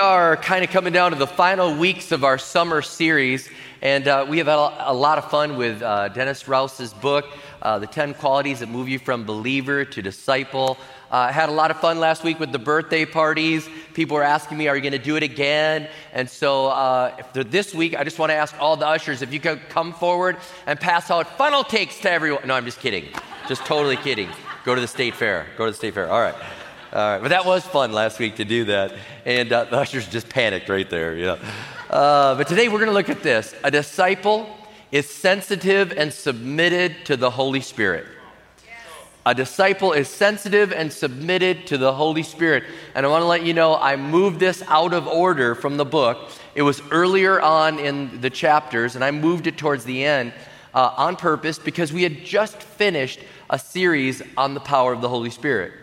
Are kind of coming down to the final weeks of our summer series, and uh, we have had a, lot of fun with uh, Dennis Rouse's book, uh, The 10 Qualities That Move You from Believer to Disciple. Uh, I had a lot of fun last week with the birthday parties. People were asking me, Are you going to do it again? And so uh, this week, I just want to ask all the ushers if you could come forward and pass out funnel cakes to everyone. No, I'm just kidding. Just totally kidding. Go to the state fair. Go to the state fair. All right. All right, but that was fun last week to do that, and uh, the ushers just panicked right there. Know. Uh, but today we're going to look at this: a disciple is sensitive and submitted to the Holy Spirit. A disciple is sensitive and submitted to the Holy Spirit. And I want to let you know I moved this out of order from the book. It was earlier on in the chapters, and I moved it towards the end uh, on purpose because we had just finished a series on the power of the Holy Spirit.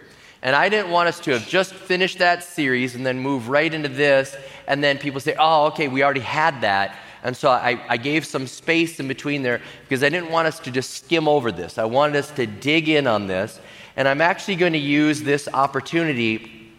And I didn't want us to have just finished that series and then move right into this, and then people say, oh, okay, we already had that. And so I, I, gave some space in between there because I didn't want us to just skim over this. I wanted us to dig in on this. And I'm actually going to use this opportunity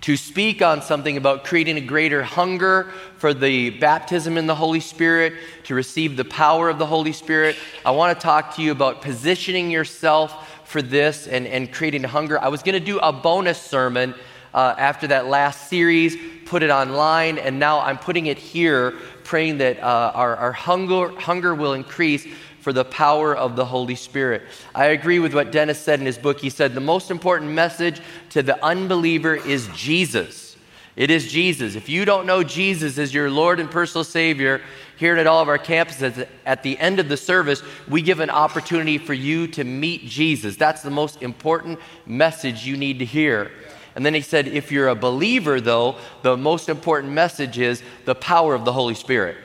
to speak on something about creating a greater hunger for the baptism in the Holy Spirit, to receive the power of the Holy Spirit. I want to talk to you about positioning yourself for this and, and creating hunger. I was going to do a bonus sermon uh, after that last series, put it online, and now I'm putting it here, praying that uh, our, our hunger, hunger will increase for the power of the Holy Spirit. I agree with what Dennis said in his book. He said the most important message to the unbeliever is Jesus. It is Jesus. If you don't know Jesus as your Lord and personal Savior, here at all of our campuses, at the end of the service, we give an opportunity for you to meet Jesus. That's the most important message you need to hear. And then he said, if you're a believer, though, the most important message is the power of the Holy Spirit.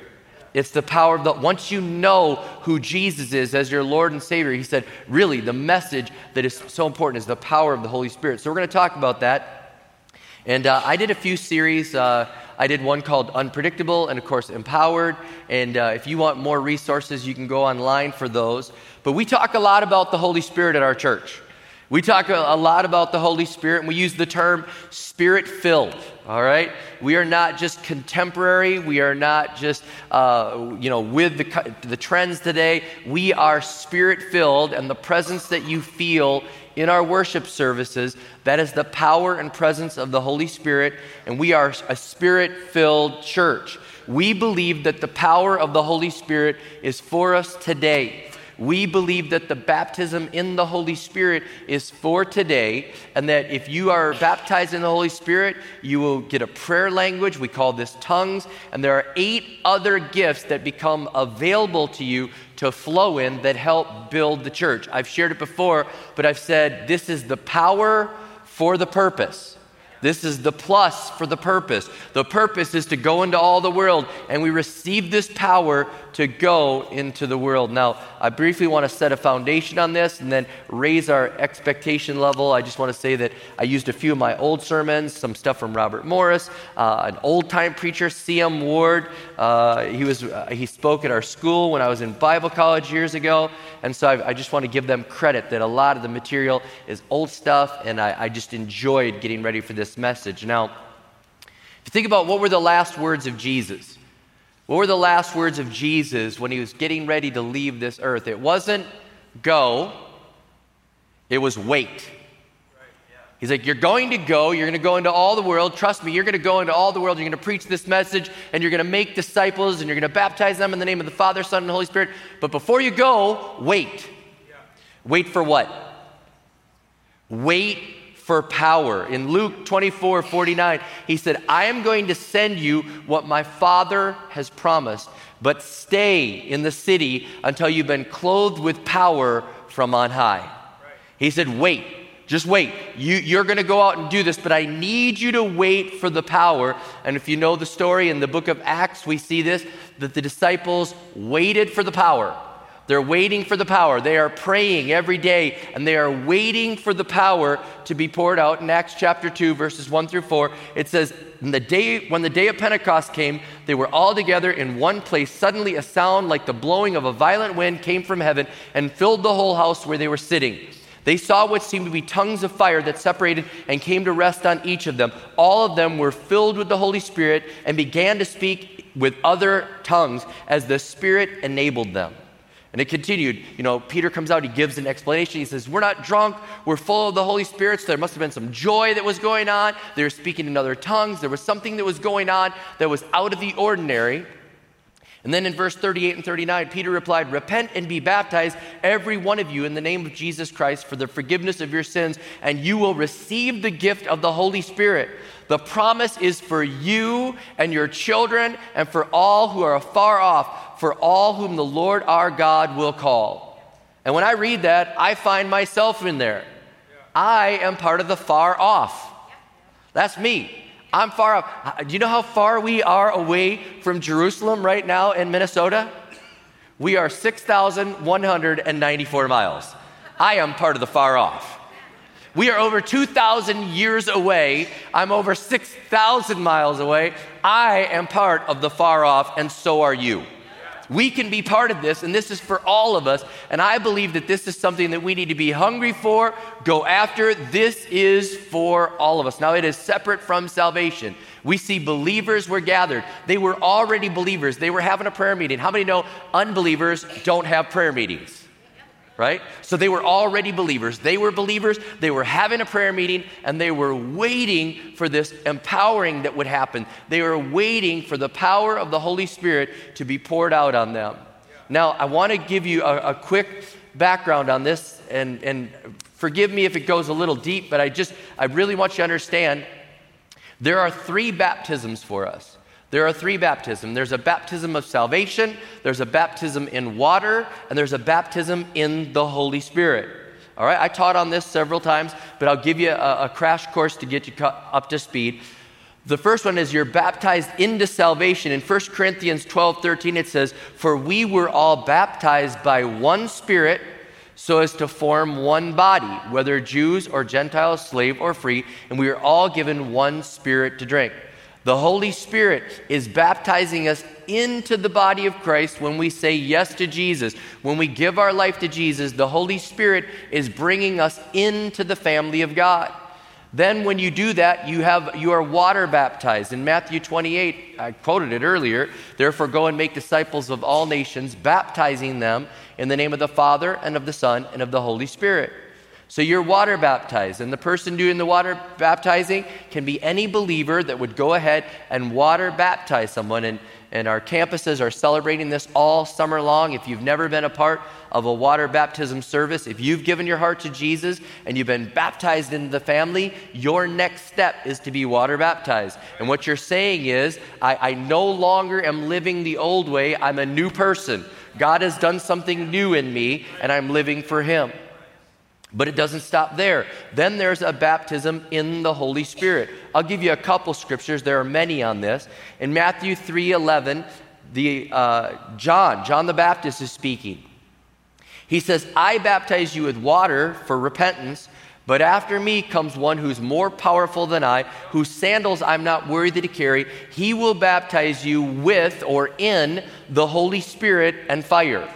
It's the power of the, once you know who Jesus is as your Lord and Savior, he said, really, the message that is so important is the power of the Holy Spirit. So we're going to talk about that. And uh, I did a few series. Uh, I did one called Unpredictable and, of course, Empowered. And uh, if you want more resources, you can go online for those. But we talk a lot about the Holy Spirit at our church. We talk a, lot about the Holy Spirit, and we use the term spirit filled. All right? We are not just contemporary. We are not just, uh, you know, with the, the trends today. We are spirit filled, and the presence that you feel in our worship services, that is the power and presence of the Holy Spirit, and we are a spirit filled church. We believe that the power of the Holy Spirit is for us today. We believe that the baptism in the Holy Spirit is for today, and that if you are baptized in the Holy Spirit, you will get a prayer language. We call this tongues, and there are eight other gifts that become available to you to flow in that help build the church. I've shared it before, but I've said this is the power for the purpose. This is the plus for the purpose. The purpose is to go into all the world, and we receive this power to go into the world. Now, I briefly want to set a foundation on this and then raise our expectation level. I just want to say that I used a few of my old sermons, some stuff from Robert Morris, uh, an old time preacher, C.M. Ward. Uh, he, was, uh, he spoke at our school when I was in Bible college years ago. And so I, I, just want to give them credit that a lot of the material is old stuff, and I, I just enjoyed getting ready for this message. Now, if you think about what were the last words of Jesus, what were the last words of Jesus when he was getting ready to leave this earth? It wasn't go, it was wait. He's like, You're going to go, you're going to go into all the world. Trust me, you're going to go into all the world. You're going to preach this message, and you're going to make disciples, and you're going to baptize them in the name of the Father, Son, and Holy Spirit. But before you go, wait. Wait for what? Wait for power. In Luke 24 49, he said, I am going to send you what my Father has promised, but stay in the city until you've been clothed with power from on high. He said, Wait, just wait. You, you're going to go out and do this, but I need you to wait for the power. And if you know the story in the book of Acts, we see this that the disciples waited for the power. They're waiting for the power. They are praying every day and they are waiting for the power to be poured out. In Acts chapter 2, verses 1 through 4, it says, the day, When the day of Pentecost came, they were all together in one place. Suddenly, a sound like the blowing of a violent wind came from heaven and filled the whole house where they were sitting. They saw what seemed to be tongues of fire that separated and came to rest on each of them. All of them were filled with the Holy Spirit and began to speak with other tongues as the Spirit enabled them. And it continued. You know, Peter comes out, he gives an explanation. He says, We're not drunk, we're full of the Holy Spirit. So there must have been some joy that was going on. They were speaking in other tongues. There was something that was going on that was out of the ordinary. And then in verse 38 and 39, Peter replied, Repent and be baptized, every one of you, in the name of Jesus Christ for the forgiveness of your sins, and you will receive the gift of the Holy Spirit. The promise is for you and your children, and for all who are afar off for all whom the Lord our God will call. And when I read that, I find myself in there. I am part of the far off. That's me. I'm far off. Do you know how far we are away from Jerusalem right now in Minnesota? We are 6,194 miles. I am part of the far off. We are over 2,000 years away. I'm over 6,000 miles away. I am part of the far off, and so are you. We can be part of this, and this is for all of us. And I believe that this is something that we need to be hungry for, go after. This is for all of us. Now, it is separate from salvation. We see believers were gathered. They were already believers. They were having a prayer meeting. How many know unbelievers don't have prayer meetings? Right? So they were already believers. They were believers. They were having a prayer meeting and they were waiting for this empowering that would happen. They were waiting for the power of the Holy Spirit to be poured out on them. Now, I want to give you a, a quick background on this and, and forgive me if it goes a little deep, but I just, I really want you to understand there are three baptisms for us. There are three baptisms there's a baptism of salvation, there's a baptism in water, and there's a baptism in the Holy Spirit. All right, I taught on this several times, but I'll give you a, a crash course to get you up to speed. The first one is you're baptized into salvation. In 1 Corinthians 12 13, it says, For we were all baptized by one Spirit so as to form one body, whether Jews or Gentiles, slave or free, and we are all given one Spirit to drink. The Holy Spirit is baptizing us into the body of Christ when we say yes to Jesus. When we give our life to Jesus, the Holy Spirit is bringing us into the family of God. Then when you do that, you have you are water baptized. In Matthew 28, I quoted it earlier, therefore go and make disciples of all nations, baptizing them in the name of the Father and of the Son and of the Holy Spirit. So you're water baptized, and the person doing the water baptizing can be any believer that would go ahead and water baptize someone. And, and our campuses are celebrating this all summer long. If you've never been a part of a water baptism service, if you've given your heart to Jesus and you've been baptized into the family, your next step is to be water baptized. And what you're saying is, I, I no longer am living the old way, I'm a new person. God has done something new in me, and I'm living for Him. But it doesn't stop there. Then there's a baptism in the Holy Spirit. I'll give you a couple scriptures. There are many on this. In Matthew 3:11, the uh, John, John the Baptist is speaking. He says, "I baptize you with water for repentance, but after me comes one who's more powerful than I, whose sandals I'm not worthy to carry. He will baptize you with or in the Holy Spirit and fire."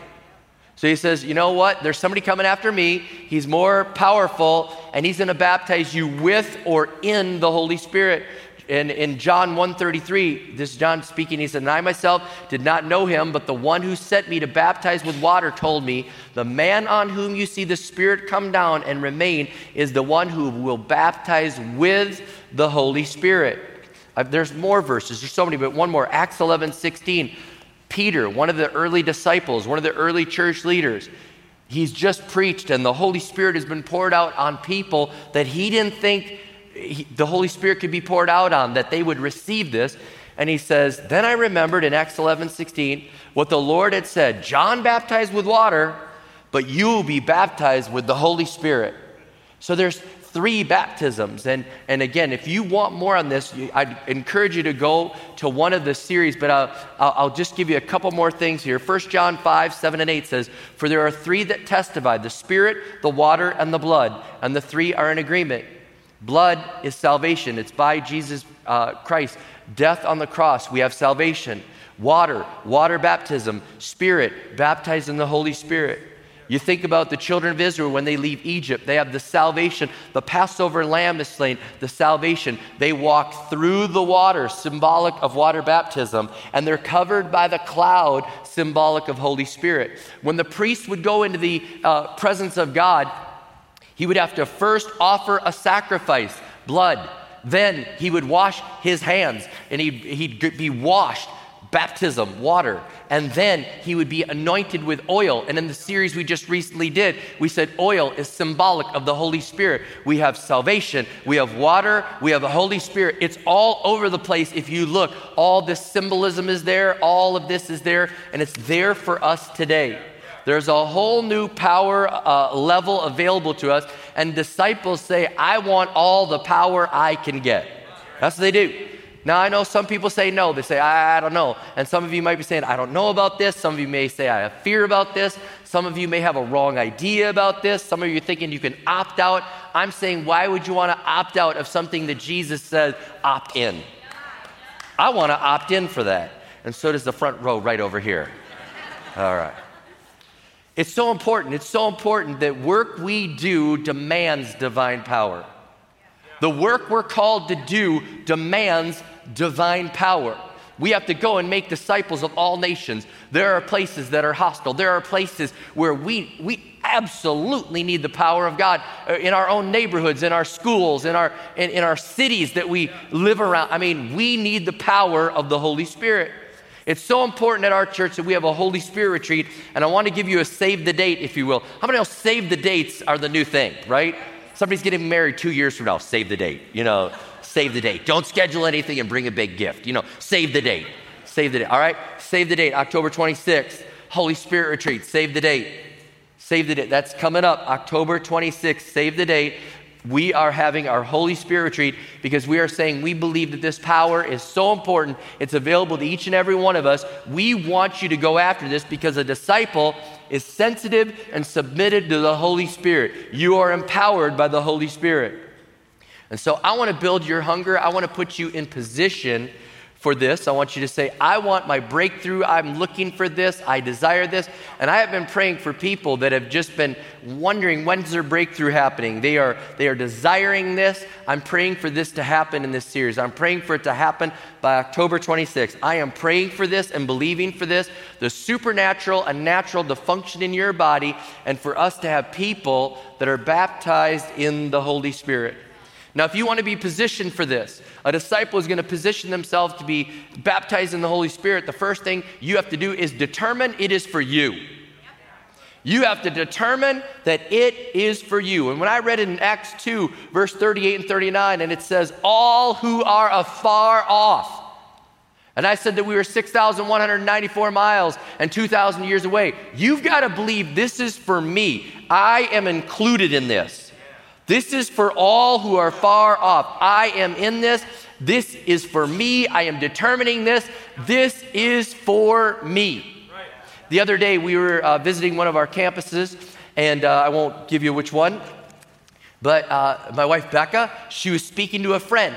So he says, You know what? There's somebody coming after me. He's more powerful, and he's going to baptize you with or in the Holy Spirit. And in John 1:33, this is John speaking, he said, And I myself did not know him, but the one who sent me to baptize with water told me, The man on whom you see the Spirit come down and remain is the one who will baptize with the Holy Spirit. Uh, there's more verses, there's so many, but one more. Acts 11, 16. Peter, one of the early disciples, one of the early church leaders, he's just preached and the Holy Spirit has been poured out on people that he didn't think he, the Holy Spirit could be poured out on, that they would receive this. And he says, Then I remembered in Acts 11 16 what the Lord had said John baptized with water, but you will be baptized with the Holy Spirit. So there's three baptisms. And, and again, if you want more on this, I'd encourage you to go to one of the series, but I'll, I'll just give you a couple more things here. 1 John 5, 7 and 8 says, For there are three that testify the Spirit, the water, and the blood, and the three are in agreement. Blood is salvation, it's by Jesus uh, Christ. Death on the cross, we have salvation. Water, water baptism. Spirit, baptized in the Holy Spirit. You think about the children of Israel when they leave Egypt, they have the salvation. The Passover lamb is slain, the salvation. They walk through the water, symbolic of water baptism, and they're covered by the cloud, symbolic of Holy Spirit. When the priest would go into the uh, presence of God, he would have to first offer a sacrifice, blood. Then he would wash his hands and he'd, he'd be washed, baptism, water. And then he would be anointed with oil. And in the series we just recently did, we said oil is symbolic of the Holy Spirit. We have salvation, we have water, we have the Holy Spirit. It's all over the place. If you look, all this symbolism is there, all of this is there, and it's there for us today. There's a whole new power uh, level available to us. And disciples say, I want all the power I can get. That's what they do. Now, I know some people say no. They say, I, I, don't know. And some of you might be saying, I don't know about this. Some of you may say, I have fear about this. Some of you may have a wrong idea about this. Some of you are thinking you can opt out. I'm saying, why would you want to opt out of something that Jesus said, opt in? I want to opt in for that. And so does the front row right over here. All right. It's so important. It's so important that work we do demands divine power. The work we're called to do demands divine power. We have to go and make disciples of all nations. There are places that are hostile. There are places where we, we absolutely need the power of God uh, in our own neighborhoods, in our schools, in our, in, in our cities that we live around. I mean, we need the power of the Holy Spirit. It's so important at our church that we have a Holy Spirit retreat, and I want to give you a save the date, if you will. How many know save the dates are the new thing, right? Somebody's getting married two years from now, save the date. You know, save the date. Don't schedule anything and bring a big gift. You know, save the date. Save the date. All right? Save the date, October 26th, Holy Spirit retreat. Save the date. Save the date. That's coming up, October 26th. Save the date we are having our Holy Spirit retreat because we are saying we believe that this power is so important. It's available to each and every one of us. We want you to go after this because a disciple is sensitive and submitted to the Holy Spirit. You are empowered by the Holy Spirit. And so I want to build your hunger. I want to put you in position for this. I want you to say, I want my breakthrough. I'm looking for this. I desire this. And I have been praying for people that have just been wondering when's their breakthrough happening. They are, they are desiring this. I'm praying for this to happen in this series. I'm praying for it to happen by October 26th. I am praying for this and believing for this, the supernatural and natural to function in your body, and for us to have people that are baptized in the Holy Spirit. Now, if you want to be positioned for this, a disciple is going to position themselves to be baptized in the Holy Spirit. The first thing you have to do is determine it is for you. You have to determine that it is for you. And when I read it in Acts 2, verse 38 and 39, and it says, All who are afar off. And I said that we were 6,194 miles and 2,000 years away. You've got to believe this is for me. I am included in this. This is for all who are far off. I am in this. This is for me. I am determining this. This is for me. The other day, we were uh, visiting one of our campuses, and uh, I won't give you which one, but uh, my wife Becca, she was speaking to a friend.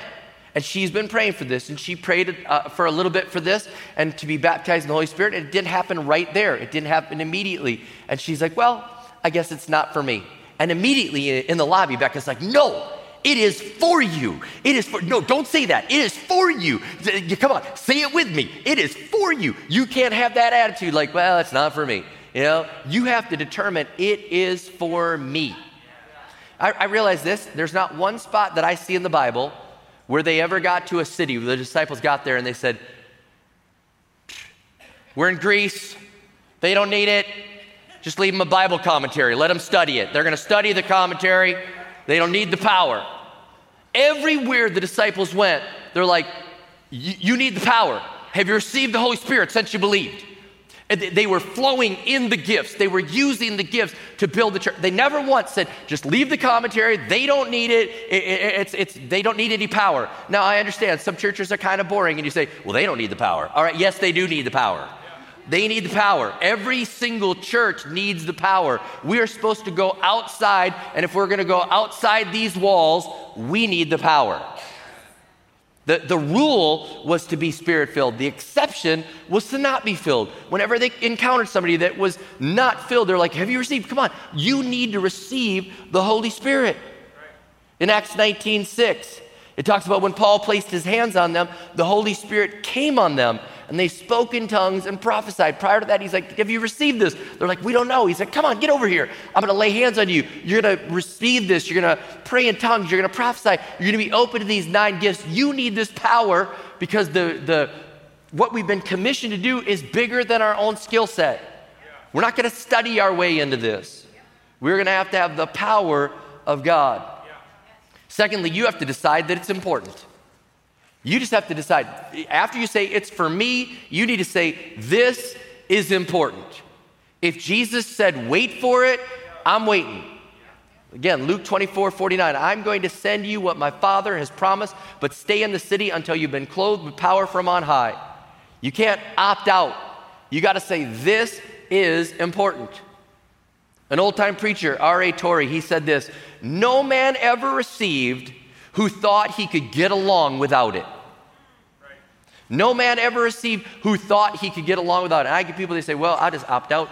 And she's been praying for this, and she prayed uh, for a little bit for this and to be baptized in the Holy Spirit. And it didn't happen right there, it didn't happen immediately. And she's like, Well, I guess it's not for me. And immediately in the lobby, Becca's like, no, it is for you. It is for, no, don't say that. It is for you. Come on, say it with me. It is for you. You can't have that attitude like, well, it's not for me. You know, you have to determine it is for me. I, I realize this there's not one spot that I see in the Bible where they ever got to a city where the disciples got there and they said, We're in Greece. They don't need it. Just leave them a Bible commentary. Let them study it. They're going to study the commentary. They don't need the power. Everywhere the disciples went, they're like, You need the power. Have you received the Holy Spirit since you believed? They were flowing in the gifts. They were using the gifts to build the church. They never once said, just leave the commentary. They don't need it. It's, it's, they don't need any power. Now, I understand some churches are kind of boring, and you say, well, they don't need the power. All right, yes, they do need the power. They need the power. Every single church needs the power. We are supposed to go outside, and if we're going to go outside these walls, we need the power. The, the rule was to be spirit filled. The exception was to not be filled. Whenever they encountered somebody that was not filled, they're like, Have you received? Come on, you need to receive the Holy Spirit. In Acts 19 6, it talks about when Paul placed his hands on them, the Holy Spirit came on them and they spoke in tongues and prophesied. Prior to that, he's like, Have you received this? They're like, We don't know. He's like, Come on, get over here. I'm going to lay hands on you. You're going to receive this. You're going to pray in tongues. You're going to prophesy. You're going to be open to these nine gifts. You need this power because the, the, what we've been commissioned to do is bigger than our own skill set. We're not going to study our way into this. We're going to have to have the power of God. Secondly, you have to decide that it's important. You just have to decide. After you say it's for me, you need to say this is important. If Jesus said wait for it, I'm waiting. Again, Luke 24, 49. I'm going to send you what my Father has promised, but stay in the city until you've been clothed with power from on high. You can't opt out. You got to say, This is important. An old time preacher, R.A. Torrey, he said this No man ever received who thought he could get along without it. No man ever received who thought he could get along without it. And I get people, they say, well, I'll just opt out.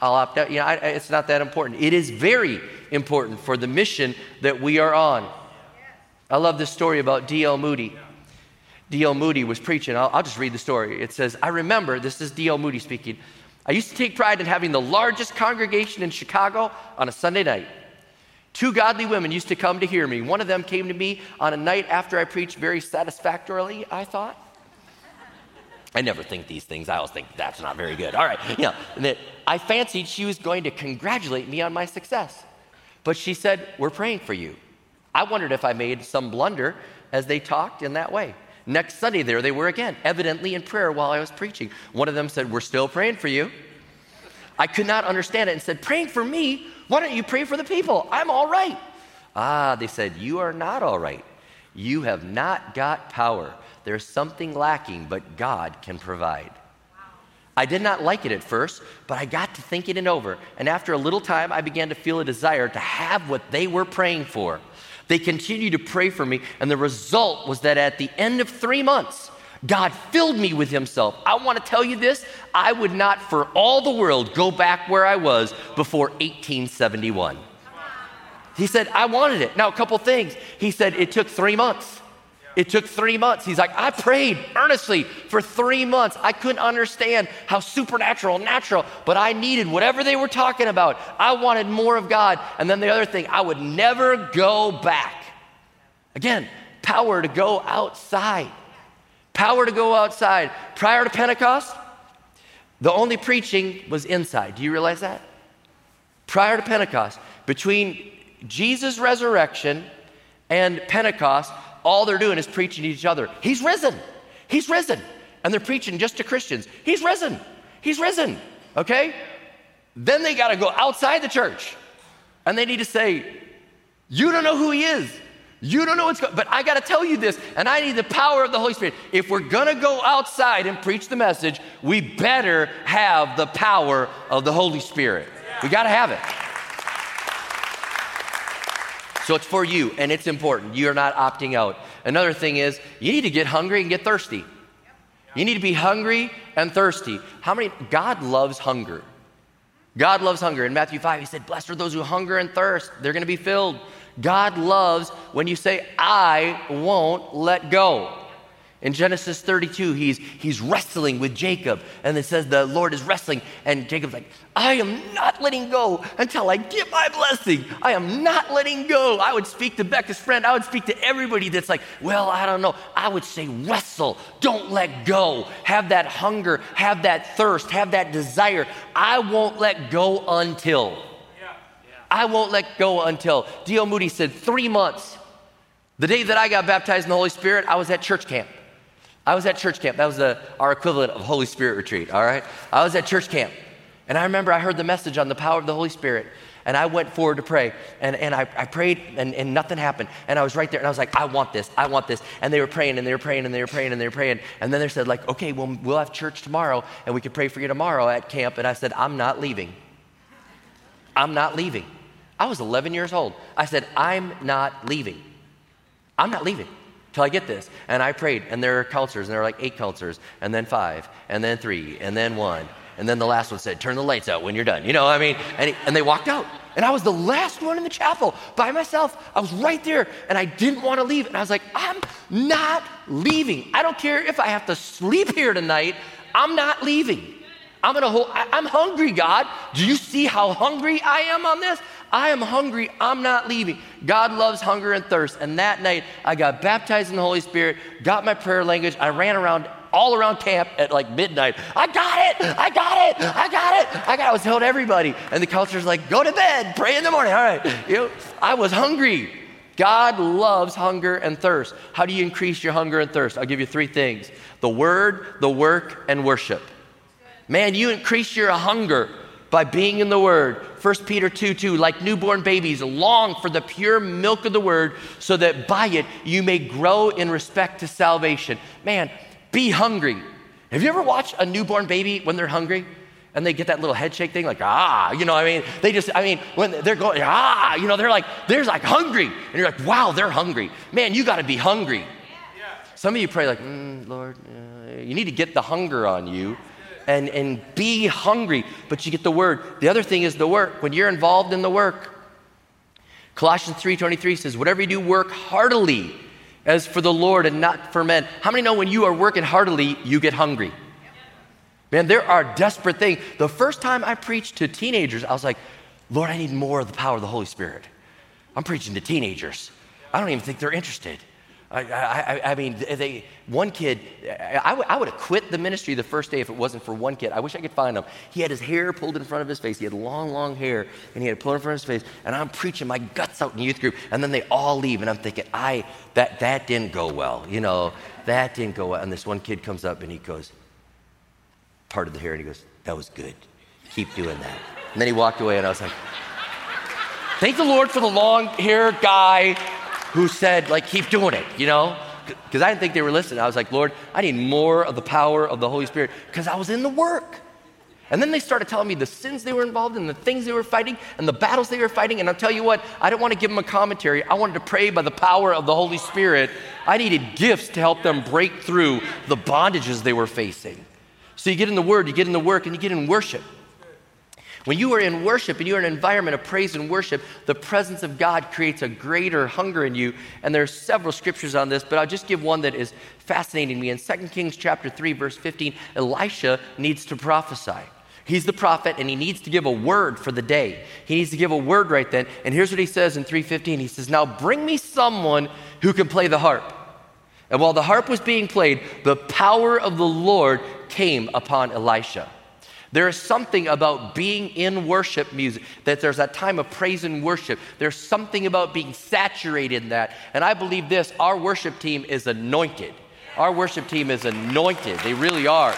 I'll opt out. You know, I, it's not that important. It is very important for the mission that we are on. I love this story about D.L. Moody. D.L. Moody was preaching. I'll, I'll just read the story. It says, I remember, this is D.L. Moody speaking. I used to take pride in having the largest congregation in Chicago on a Sunday night. Two godly women used to come to hear me. One of them came to me on a night after I preached very satisfactorily, I thought. I never think these things. I always think that's not very good. All right, know, that I fancied she was going to congratulate me on my success. But she said, We're praying for you. I wondered if I made some blunder as they talked in that way. Next Sunday, there they were again, evidently in prayer while I was preaching. One of them said, We're still praying for you. I could not understand it and said, Praying for me? Why don't you pray for the people? I'm all right. Ah, they said, You are not all right. You have not got power. There's something lacking, but God can provide. I did not like it at first, but I got to thinking it over. And after a little time, I began to feel a desire to have what they were praying for. They continued to pray for me, and the result was that at the end of three months, God filled me with Himself. I want to tell you this I would not for all the world go back where I was before 1871. He said, I wanted it. Now, a couple things. He said, it took three months. It took three months. He's like, I prayed earnestly for three months. I couldn't understand how supernatural, natural, but I needed whatever they were talking about. I wanted more of God. And then the other thing, I would never go back. Again, power to go outside. Power to go outside. Prior to Pentecost, the only preaching was inside. Do you realize that? Prior to Pentecost, between Jesus' resurrection and Pentecost, all they're doing is preaching to each other. He's risen. He's risen. And they're preaching just to Christians. He's risen. He's risen. Okay? Then they got to go outside the church and they need to say, You don't know who he is. You don't know what's going but I got to tell you this, and I need the power of the Holy Spirit. If we're going to go outside and preach the message, we better have the power of the Holy Spirit. We got to have it. So it's for you and it's important. You're not opting out. Another thing is you need to get hungry and get thirsty. You need to be hungry and thirsty. How many? God loves hunger. God loves hunger. In Matthew 5, he said, Blessed are those who hunger and thirst. They're going to be filled. God loves when you say, I won't let go. In Genesis 32, he's, he's wrestling with Jacob, and it says the Lord is wrestling, and Jacob's like, I am not letting go until I get my blessing. I am not letting go. I would speak to Becca's friend, I would speak to everybody that's like, well, I don't know. I would say, wrestle, don't let go. Have that hunger, have that thirst, have that desire. I won't let go until. I won't let go until. D.L. Moody said, three months. The day that I got baptized in the Holy Spirit, I was at church camp. I was at church camp. That was the, our equivalent of Holy Spirit retreat, all right? I was at church camp. And I remember I heard the message on the power of the Holy Spirit. And I went forward to pray. And, and I, I prayed, and, and nothing happened. And I was right there, and I was like, I want this. I want this. And they were praying, and they were praying, and they were praying, and they were praying. And then they said, like, okay, well, we'll have church tomorrow, and we can pray for you tomorrow at camp. And I said, I'm not leaving. I'm not leaving. I was 11 years old. I said, I'm not leaving. I'm not leaving till I get this. And I prayed, and there are counselors, and there are like eight counselors, and then five, and then three, and then one. And then the last one said, Turn the lights out when you're done. You know, what I mean, and, he, and they walked out. And I was the last one in the chapel by myself. I was right there, and I didn't want to leave. And I was like, I'm not leaving. I don't care if I have to sleep here tonight, I'm not leaving. I'm gonna hold, I, I'm hungry, God. Do you see how hungry I am on this? I am hungry. I'm not leaving. God loves hunger and thirst. And that night, I got baptized in the Holy Spirit, got my prayer language. I ran around all around camp at like midnight. I got it. I got it. I got it. I got it. I was telling everybody. And the counselor's like, go to bed, pray in the morning. All right. You know, I was hungry. God loves hunger and thirst. How do you increase your hunger and thirst? I'll give you three things the word, the work, and worship. Man, you increase your hunger by being in the Word. 1 Peter 2 2, like newborn babies, long for the pure milk of the Word, so that by it you may grow in respect to salvation. Man, be hungry. Have you ever watched a newborn baby when they're hungry? And they get that little head shake thing, like, ah, you know, I mean, they just, I mean, when they're going, ah, you know, they're like, they're like hungry. And you're like, wow, they're hungry. Man, you got to be hungry. Some of you pray, like, mm, Lord, uh, you need to get the hunger on you and, and be hungry, but you get the word. The other thing is the work. When you're involved in the work, Colossians 3:23 says, "Whatever you do, work heartily as for the Lord and not for men." How many know when you are working heartily, you get hungry? Man, there are desperate things. The first time I preached to teenagers, I was like, "Lord, I need more of the power of the Holy Spirit." I'm preaching to teenagers. I don't even think they're interested. I, I, I mean, they, one kid, I, w- I would have quit the ministry the first day if it wasn't for one kid. I wish I could find him. He had his hair pulled in front of his face. He had long, long hair, and he had it pulled in front of his face. And I'm preaching my guts out in youth group, and then they all leave, and I'm thinking, I that that didn't go well. You know, that didn't go well. And this one kid comes up and he goes, part of the hair, and he goes, "That was good. Keep doing that." And then he walked away, and I was like, "Thank the Lord for the long hair guy." Who said, like, keep doing it, you know? Because I didn't think they were listening. I was like, Lord, I need more of the power of the Holy Spirit because I was in the work. And then they started telling me the sins they were involved in, the things they were fighting, and the battles they were fighting. And I'll tell you what, I didn't want to give them a commentary. I wanted to pray by the power of the Holy Spirit. I needed gifts to help them break through the bondages they were facing. So you get in the Word, you get in the work, and you get in worship. When you are in worship and you are in an environment of praise and worship, the presence of God creates a greater hunger in you. And there are several scriptures on this, but I'll just give one that is fascinating me. In 2 Kings chapter 3, verse 15, Elisha needs to prophesy. He's the prophet and he needs to give a word for the day. He needs to give a word right then. And here's what he says in 3:15. He says, "Now bring me someone who can play the harp." And while the harp was being played, the power of the Lord came upon Elisha. There is something about being in worship music, that there's that time of praise and worship. There's something about being saturated in that. And I believe this our worship team is anointed. Our worship team is anointed. They really are.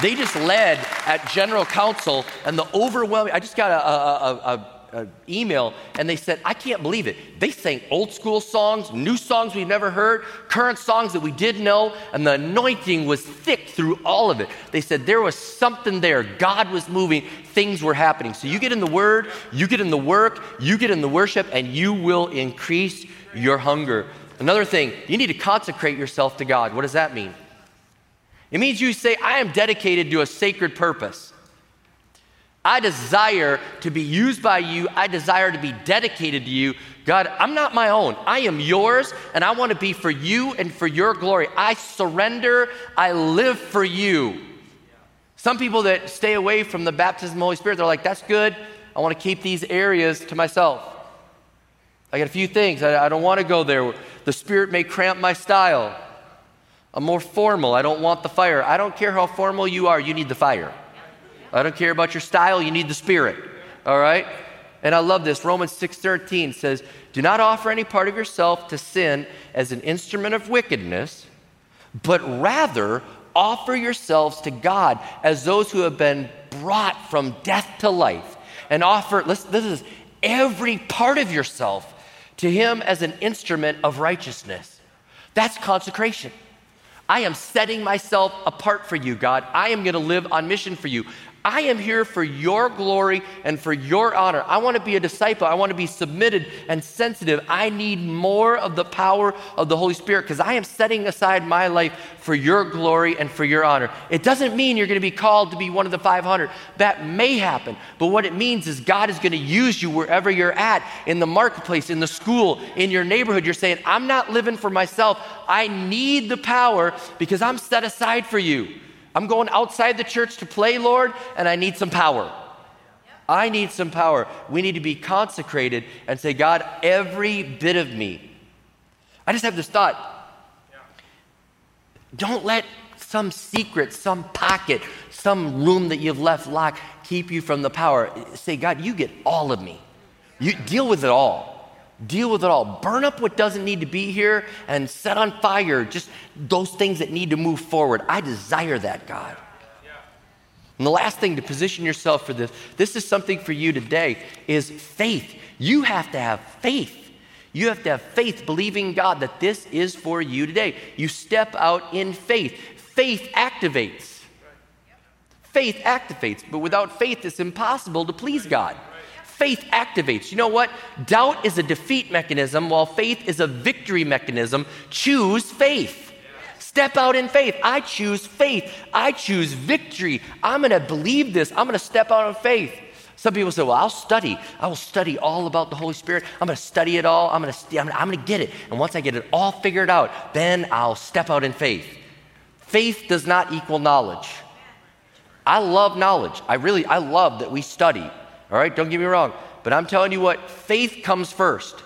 They just led at General Council, and the overwhelming, I just got a, a, a, an email and they said, I can't believe it. They sang old school songs, new songs we've never heard, current songs that we did know, and the anointing was thick through all of it. They said there was something there. God was moving, things were happening. So you get in the Word, you get in the work, you get in the worship, and you will increase your hunger. Another thing, you need to consecrate yourself to God. What does that mean? It means you say, I am dedicated to a sacred purpose. I desire to be used by you. I desire to be dedicated to you. God, I'm not my own. I am yours, and I want to be for you and for your glory. I surrender. I live for you. Some people that stay away from the baptism of the Holy Spirit, they're like, that's good. I want to keep these areas to myself. I got a few things. I, don't want to go there. The Spirit may cramp my style. I'm more formal. I don't want the fire. I don't care how formal you are, you need the fire. I don't care about your style, you need the Spirit. All right? And I love this. Romans 6:13 says, "Do not offer any part of yourself to sin as an instrument of wickedness, but rather offer yourselves to God as those who have been brought from death to life and offer, listen, this is every part of yourself to Him as an instrument of righteousness. That's consecration. I am setting myself apart for you, God. I am going to live on mission for you. I am here for your glory and for your honor. I want to be a disciple. I want to be submitted and sensitive. I need more of the power of the Holy Spirit because I am setting aside my life for your glory and for your honor. It doesn't mean you're going to be called to be one of the 500. That may happen. But what it means is God is going to use you wherever you're at in the marketplace, in the school, in your neighborhood. You're saying, I'm not living for myself. I need the power because I'm set aside for you. I'm going outside the church to play, Lord, and I need some power. I need some power. We need to be consecrated and say, God, every bit of me. I just have this thought. Don't let some secret, some pocket, some room that you've left locked keep you from the power. Say, God, you get all of me. You deal with it all. Deal with it all. Burn up what doesn't need to be here and set on fire just those things that need to move forward. I desire that, God. And the last thing to position yourself for this, this is something for you today, is faith. You have to have faith. You have to have faith, believing God that this is for you today. You step out in faith. Faith activates. Faith activates, but without faith, it's impossible to please God faith activates. You know what? Doubt is a defeat mechanism, while faith is a victory mechanism. Choose faith. Step out in faith. I choose faith. I choose victory. I'm going to believe this. I'm going to step out in faith. Some people say, Well, I'll study. I will study all about the Holy Spirit. I'm going to study it all. I'm going to, I'm going to get it. And once I get it all figured out, then I'll step out in faith. Faith does not equal knowledge. I love knowledge. I really, I love that we study. All right, don't get me wrong. But I'm telling you what, faith comes first.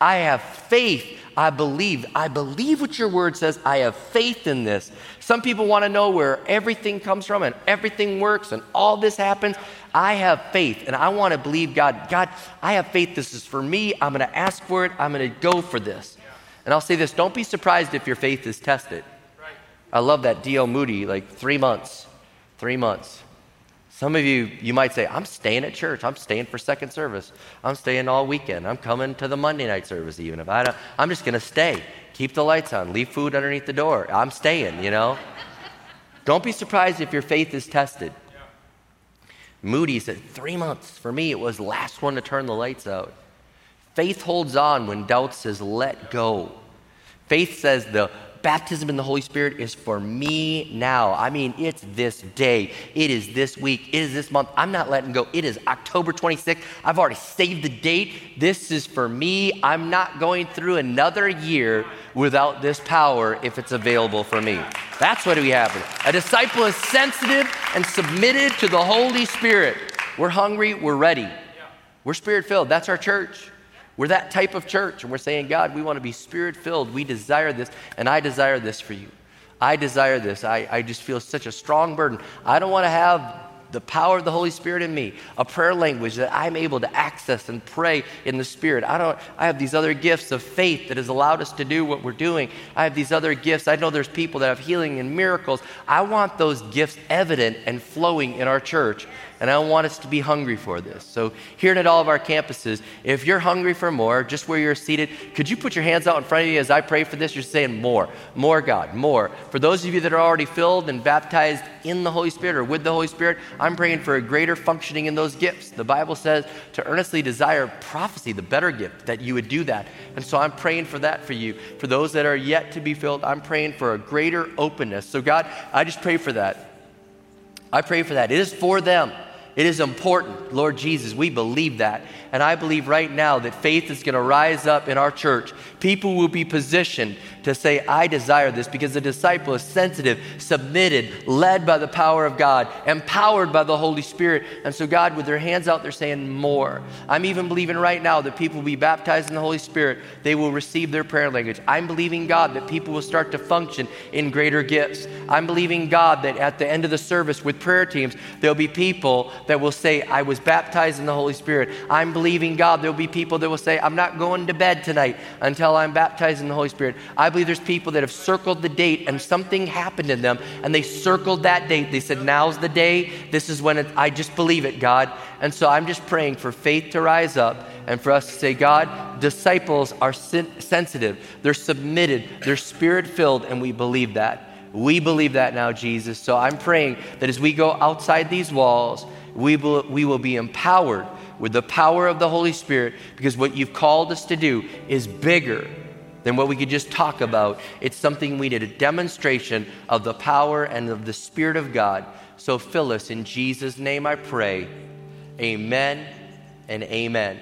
I have faith. I believe. I believe what your word says. I have faith in this. Some people want to know where everything comes from and everything works and all this happens. I have faith and I want to believe God. God, I have faith. This is for me. I'm going to ask for it. I'm going to go for this. And I'll say this don't be surprised if your faith is tested. I love that D.L. Moody, like three months. Three months. Some of you, you might say, I'm staying at church. I'm staying for second service. I'm staying all weekend. I'm coming to the Monday night service even if I don't. I'm just going to stay. Keep the lights on. Leave food underneath the door. I'm staying, you know? don't be surprised if your faith is tested. Moody said, three months. For me, it was last one to turn the lights out. Faith holds on when doubt says, let go. Faith says the baptism in the Holy Spirit is for me now. I mean, it's this day. It is this week. It is this month. I'm not letting go. It is October 26th. I've already saved the date. This is for me. I'm not going through another year without this power if it's available for me. That's what we have. A disciple is sensitive and submitted to the Holy Spirit. We're hungry, we're ready. We're spirit filled. That's our church. We're that type of church, and we're saying, God, we want to be spirit filled. We desire this, and I desire this for you. I desire this. I, I just feel such a strong burden. I don't want to have the power of the Holy Spirit in me, a prayer language that I'm able to access and pray in the Spirit. I don't I have these other gifts of faith that has allowed us to do what we're doing. I have these other gifts. I know there's people that have healing and miracles. I want those gifts evident and flowing in our church and I want us to be hungry for this. So, here at all of our campuses, if you're hungry for more, just where you're seated, could you put your hands out in front of you as I pray for this? You're saying, More, more, God, more. For those of you that are already filled and baptized in the Holy Spirit or with the Holy Spirit, I'm praying for a greater functioning in those gifts. The Bible says to earnestly desire prophecy, the better gift, that you would do that. And so, I'm praying for that for you. For those that are yet to be filled, I'm praying for a greater openness. So, God, I just pray for that. I pray for that. It is for them. It is important. Lord Jesus, we believe that. And I believe right now that faith is going to rise up in our church. People will be positioned to say, I desire this because the disciple is sensitive, submitted, led by the power of God, empowered by the Holy Spirit. And so, God, with their hands out, they're saying more. I'm even believing right now that people will be baptized in the Holy Spirit. They will receive their prayer language. I'm believing, God, that people will start to function in greater gifts. I'm believing, God, that at the end of the service with prayer teams, there'll be people that will say, I was baptized in the Holy Spirit. I'm believing, God, there'll be people that will say, I'm not going to bed tonight until I'm baptized in the Holy Spirit. I believe there's people that have circled the date and something happened in them and they circled that date. They said, Now's the day. This is when it, I just believe it, God. And so I'm just praying for faith to rise up and for us to say, God, disciples are sen- sensitive, they're submitted, they're spirit filled, and we believe that. We believe that now, Jesus. So I'm praying that as we go outside these walls, we will, we will be empowered with the power of the Holy Spirit because what you've called us to do is bigger than what we could just talk about. It's something we need a demonstration of the power and of the Spirit of God. So fill us. In Jesus' name I pray. Amen and amen.